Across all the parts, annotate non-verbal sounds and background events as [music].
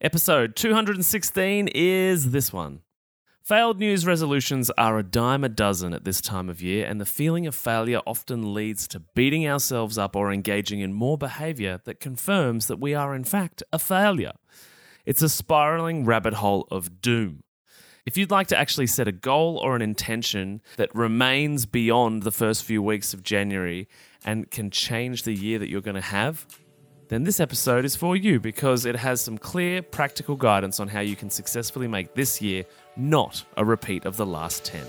Episode 216 is this one. Failed news resolutions are a dime a dozen at this time of year, and the feeling of failure often leads to beating ourselves up or engaging in more behavior that confirms that we are, in fact, a failure. It's a spiraling rabbit hole of doom. If you'd like to actually set a goal or an intention that remains beyond the first few weeks of January and can change the year that you're going to have, then this episode is for you because it has some clear, practical guidance on how you can successfully make this year not a repeat of the last 10.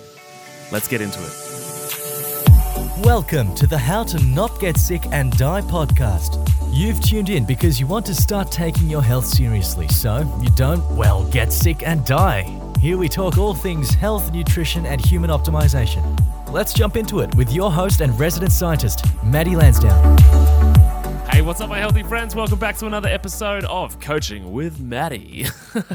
Let's get into it. Welcome to the How to Not Get Sick and Die podcast. You've tuned in because you want to start taking your health seriously so you don't, well, get sick and die. Here we talk all things health, nutrition, and human optimization. Let's jump into it with your host and resident scientist, Maddie Lansdowne. Hey, what's up, my healthy friends? Welcome back to another episode of Coaching with Maddie.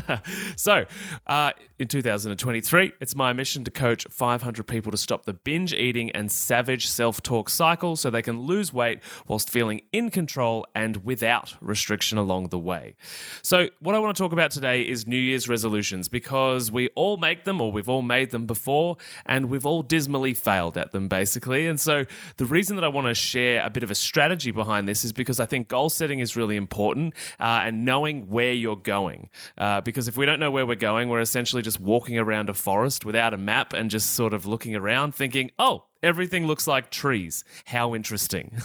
[laughs] so, uh, in 2023, it's my mission to coach 500 people to stop the binge eating and savage self talk cycle so they can lose weight whilst feeling in control and without restriction along the way. So, what I want to talk about today is New Year's resolutions because we all make them or we've all made them before and we've all dismally failed at them, basically. And so, the reason that I want to share a bit of a strategy behind this is because I think goal setting is really important uh, and knowing where you're going. Uh, because if we don't know where we're going, we're essentially just walking around a forest without a map and just sort of looking around thinking, oh, everything looks like trees. How interesting.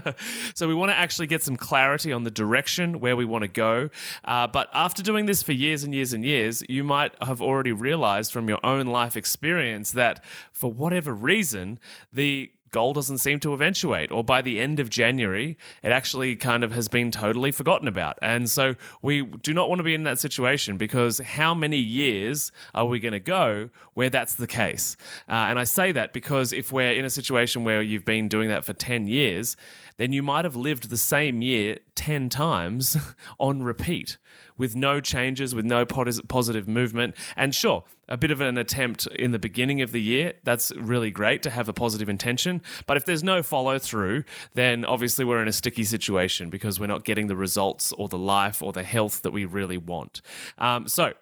[laughs] so, we want to actually get some clarity on the direction where we want to go. Uh, but after doing this for years and years and years, you might have already realized from your own life experience that for whatever reason, the goal doesn't seem to eventuate, or by the end of January, it actually kind of has been totally forgotten about. And so we do not want to be in that situation because how many years are we going to go where that's the case? Uh, and I say that because if we're in a situation where you've been doing that for 10 years, then you might have lived the same year 10 times [laughs] on repeat with no changes, with no positive movement. And sure, a bit of an attempt in the beginning of the year, that's really great to have a positive intention. But if there's no follow through, then obviously we're in a sticky situation because we're not getting the results or the life or the health that we really want. Um, so,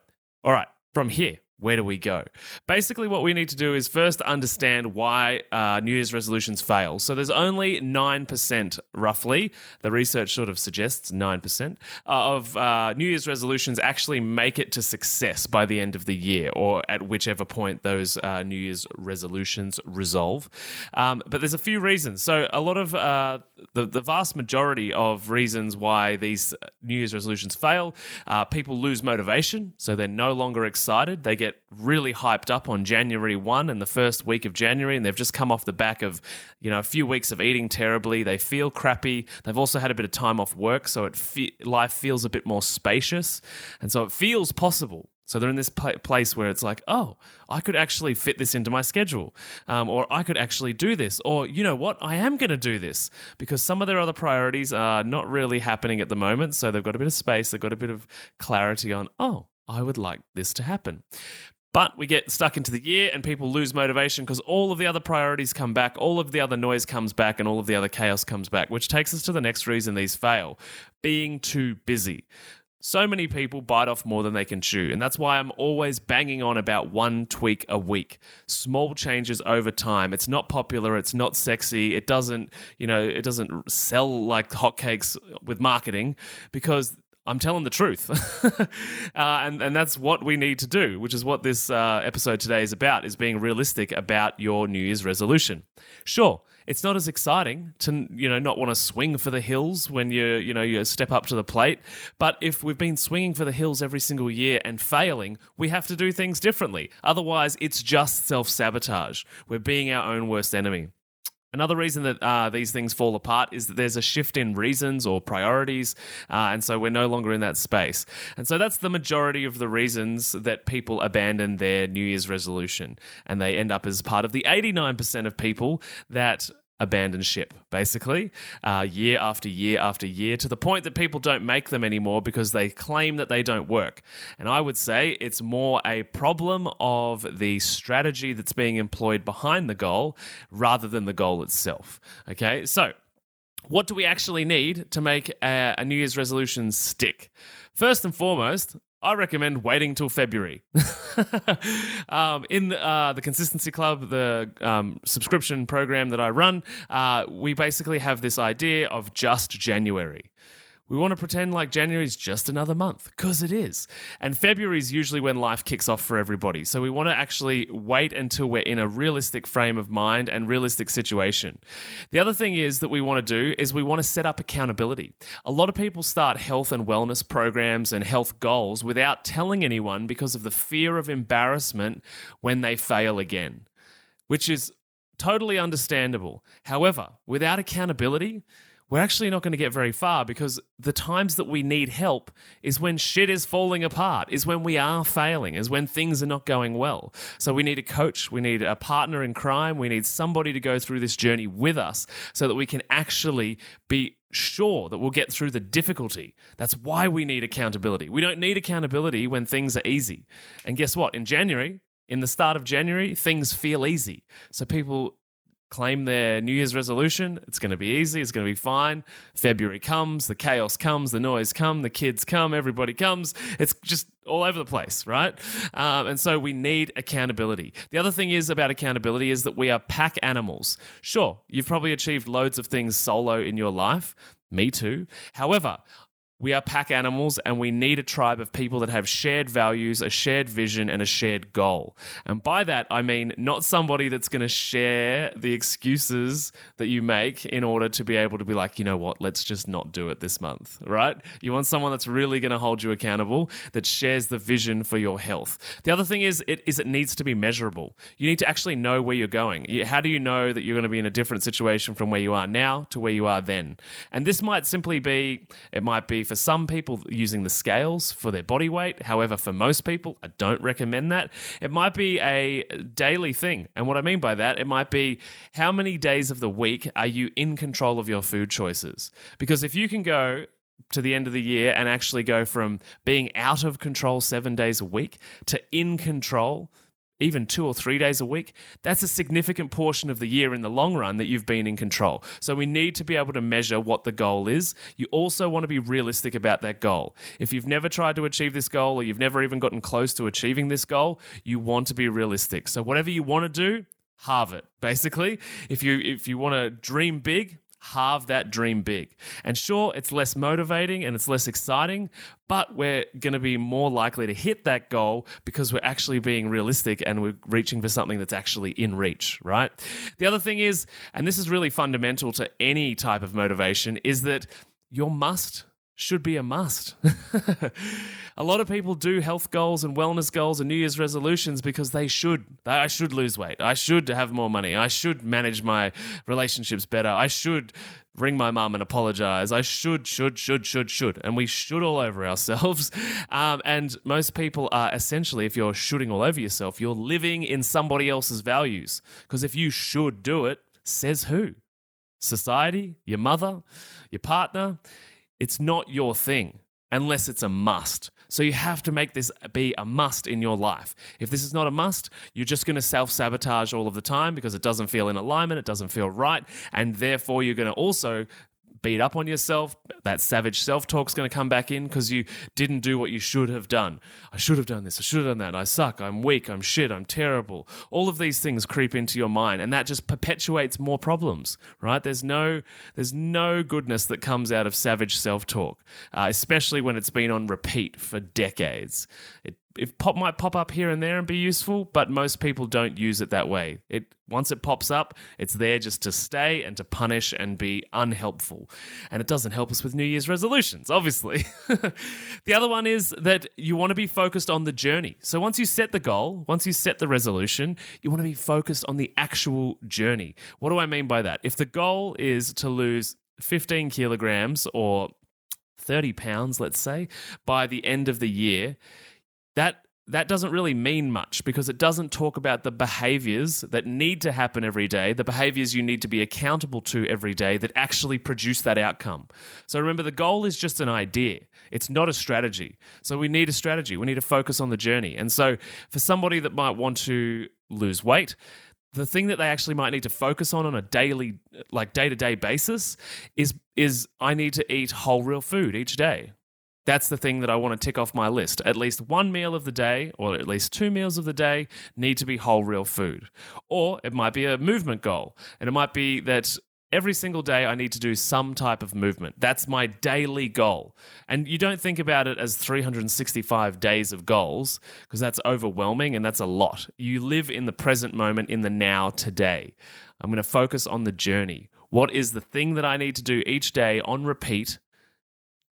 all right, from here, where do we go? Basically, what we need to do is first understand why uh, New Year's resolutions fail. So there's only 9%, roughly, the research sort of suggests 9% uh, of uh, New Year's resolutions actually make it to success by the end of the year or at whichever point those uh, New Year's resolutions resolve. Um, but there's a few reasons. So a lot of uh, the, the vast majority of reasons why these New Year's resolutions fail, uh, people lose motivation. So they're no longer excited. They get get really hyped up on January 1 and the first week of January, and they've just come off the back of, you know, a few weeks of eating terribly. They feel crappy. They've also had a bit of time off work, so it fe- life feels a bit more spacious. And so it feels possible. So they're in this pl- place where it's like, oh, I could actually fit this into my schedule, um, or I could actually do this, or you know what, I am going to do this because some of their other priorities are not really happening at the moment. So they've got a bit of space, they've got a bit of clarity on, oh, I would like this to happen. But we get stuck into the year and people lose motivation because all of the other priorities come back, all of the other noise comes back, and all of the other chaos comes back, which takes us to the next reason these fail being too busy. So many people bite off more than they can chew. And that's why I'm always banging on about one tweak a week. Small changes over time. It's not popular, it's not sexy, it doesn't, you know, it doesn't sell like hotcakes with marketing because I'm telling the truth, [laughs] uh, and and that's what we need to do, which is what this uh, episode today is about: is being realistic about your New Year's resolution. Sure, it's not as exciting to you know not want to swing for the hills when you you know you step up to the plate, but if we've been swinging for the hills every single year and failing, we have to do things differently. Otherwise, it's just self sabotage. We're being our own worst enemy. Another reason that uh, these things fall apart is that there's a shift in reasons or priorities, uh, and so we're no longer in that space. And so that's the majority of the reasons that people abandon their New Year's resolution, and they end up as part of the 89% of people that abandon ship, basically, uh, year after year after year, to the point that people don't make them anymore because they claim that they don't work. And I would say it's more a problem of the strategy that's being employed behind the goal rather than the goal itself. Okay, so what do we actually need to make a, a New Year's resolution stick? First and foremost, I recommend waiting till February. [laughs] um, in uh, the Consistency Club, the um, subscription program that I run, uh, we basically have this idea of just January. We want to pretend like January is just another month because it is. And February is usually when life kicks off for everybody. So we want to actually wait until we're in a realistic frame of mind and realistic situation. The other thing is that we want to do is we want to set up accountability. A lot of people start health and wellness programs and health goals without telling anyone because of the fear of embarrassment when they fail again, which is totally understandable. However, without accountability, we're actually not going to get very far because the times that we need help is when shit is falling apart, is when we are failing, is when things are not going well. So we need a coach, we need a partner in crime, we need somebody to go through this journey with us so that we can actually be sure that we'll get through the difficulty. That's why we need accountability. We don't need accountability when things are easy. And guess what? In January, in the start of January, things feel easy. So people claim their New Year's resolution. It's going to be easy. It's going to be fine. February comes, the chaos comes, the noise come, the kids come, everybody comes. It's just all over the place, right? Um, and so we need accountability. The other thing is about accountability is that we are pack animals. Sure, you've probably achieved loads of things solo in your life. Me too. However, we are pack animals and we need a tribe of people that have shared values, a shared vision, and a shared goal. And by that, I mean not somebody that's going to share the excuses that you make in order to be able to be like, you know what, let's just not do it this month, right? You want someone that's really going to hold you accountable, that shares the vision for your health. The other thing is, it, is it needs to be measurable. You need to actually know where you're going. How do you know that you're going to be in a different situation from where you are now to where you are then? And this might simply be, it might be for some people using the scales for their body weight. However, for most people, I don't recommend that. It might be a daily thing. And what I mean by that, it might be how many days of the week are you in control of your food choices? Because if you can go to the end of the year and actually go from being out of control seven days a week to in control even two or three days a week, that's a significant portion of the year in the long run that you've been in control. So we need to be able to measure what the goal is. You also want to be realistic about that goal. If you've never tried to achieve this goal or you've never even gotten close to achieving this goal, you want to be realistic. So whatever you want to do, halve it basically if you if you want to dream big halve that dream big. And sure, it's less motivating and it's less exciting, but we're going to be more likely to hit that goal because we're actually being realistic and we're reaching for something that's actually in reach, right? The other thing is, and this is really fundamental to any type of motivation, is that your must should be a must. [laughs] a lot of people do health goals and wellness goals and New Year's resolutions because they should. I should lose weight. I should have more money. I should manage my relationships better. I should ring my mum and apologize. I should, should, should, should, should. And we should all over ourselves. [laughs] Um, and most people are essentially, if you're shooting all over yourself, you're living in somebody else's values. Because if you should do it, says who? Society? Your mother? Your partner? It's not your thing unless it's a must. So you have to make this be a must in your life. If this is not a must, you're just going to self sabotage all of the time because it doesn't feel in alignment, it doesn't feel right, and therefore you're going to also beat up on yourself. That savage self talk's going to come back in because you didn't do what you should have done. I should have done this. I should have done that. I suck. I'm weak. I'm shit. I'm terrible. All of these things creep into your mind, and that just perpetuates more problems. Right? There's no there's no goodness that comes out of savage self talk, uh, especially when it's been on repeat for decades. It it pop might pop up here and there and be useful, but most people don't use it that way. It once it pops up, it's there just to stay and to punish and be unhelpful. And it doesn't help us with New Year's resolutions, obviously. [laughs] the other one is that you want to be focused on the journey. So once you set the goal, once you set the resolution, you want to be focused on the actual journey. What do I mean by that? If the goal is to lose 15 kilograms or 30 pounds, let's say, by the end of the year, that that doesn't really mean much because it doesn't talk about the behaviors that need to happen every day, the behaviors you need to be accountable to every day that actually produce that outcome. So remember, the goal is just an idea, it's not a strategy. So we need a strategy, we need to focus on the journey. And so for somebody that might want to lose weight, the thing that they actually might need to focus on on a daily like day-to-day basis is is I need to eat whole real food each day. That's the thing that I want to tick off my list. At least one meal of the day, or at least two meals of the day, need to be whole, real food. Or it might be a movement goal. And it might be that every single day I need to do some type of movement. That's my daily goal. And you don't think about it as 365 days of goals because that's overwhelming and that's a lot. You live in the present moment, in the now, today. I'm going to focus on the journey. What is the thing that I need to do each day on repeat?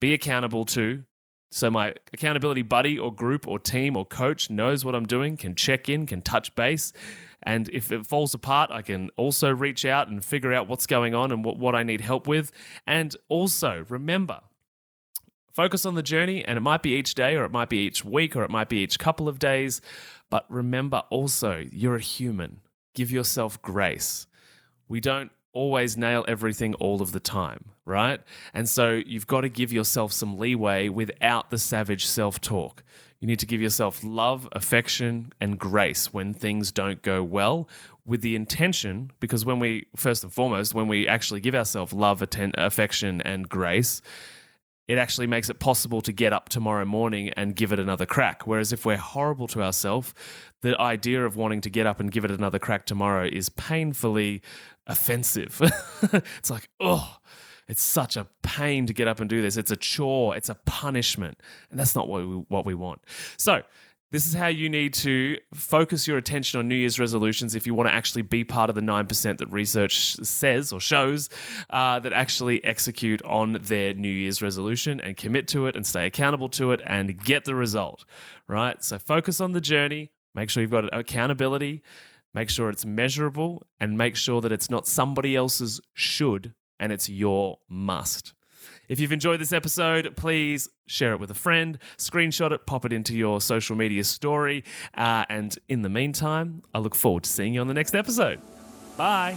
Be accountable to. So my accountability buddy or group or team or coach knows what I'm doing, can check in, can touch base, and if it falls apart, I can also reach out and figure out what's going on and what, what I need help with. And also, remember, focus on the journey, and it might be each day, or it might be each week, or it might be each couple of days. But remember also, you're a human. Give yourself grace. We don't always nail everything all of the time, right? And so you've got to give yourself some leeway without the savage self talk. You need to give yourself love, affection, and grace when things don't go well, with the intention, because when we, first and foremost, when we actually give ourselves love, atten- affection, and grace, it actually makes it possible to get up tomorrow morning and give it another crack. Whereas if we're horrible to ourselves, the idea of wanting to get up and give it another crack tomorrow is painfully offensive. [laughs] it's like, oh, it's such a pain to get up and do this. It's a chore, it's a punishment. And that's not what we, what we want. So, this is how you need to focus your attention on New Year's resolutions if you want to actually be part of the 9% that research says or shows uh, that actually execute on their New Year's resolution and commit to it and stay accountable to it and get the result, right? So focus on the journey, make sure you've got accountability, make sure it's measurable, and make sure that it's not somebody else's should and it's your must. If you've enjoyed this episode, please share it with a friend, screenshot it, pop it into your social media story. Uh, and in the meantime, I look forward to seeing you on the next episode. Bye.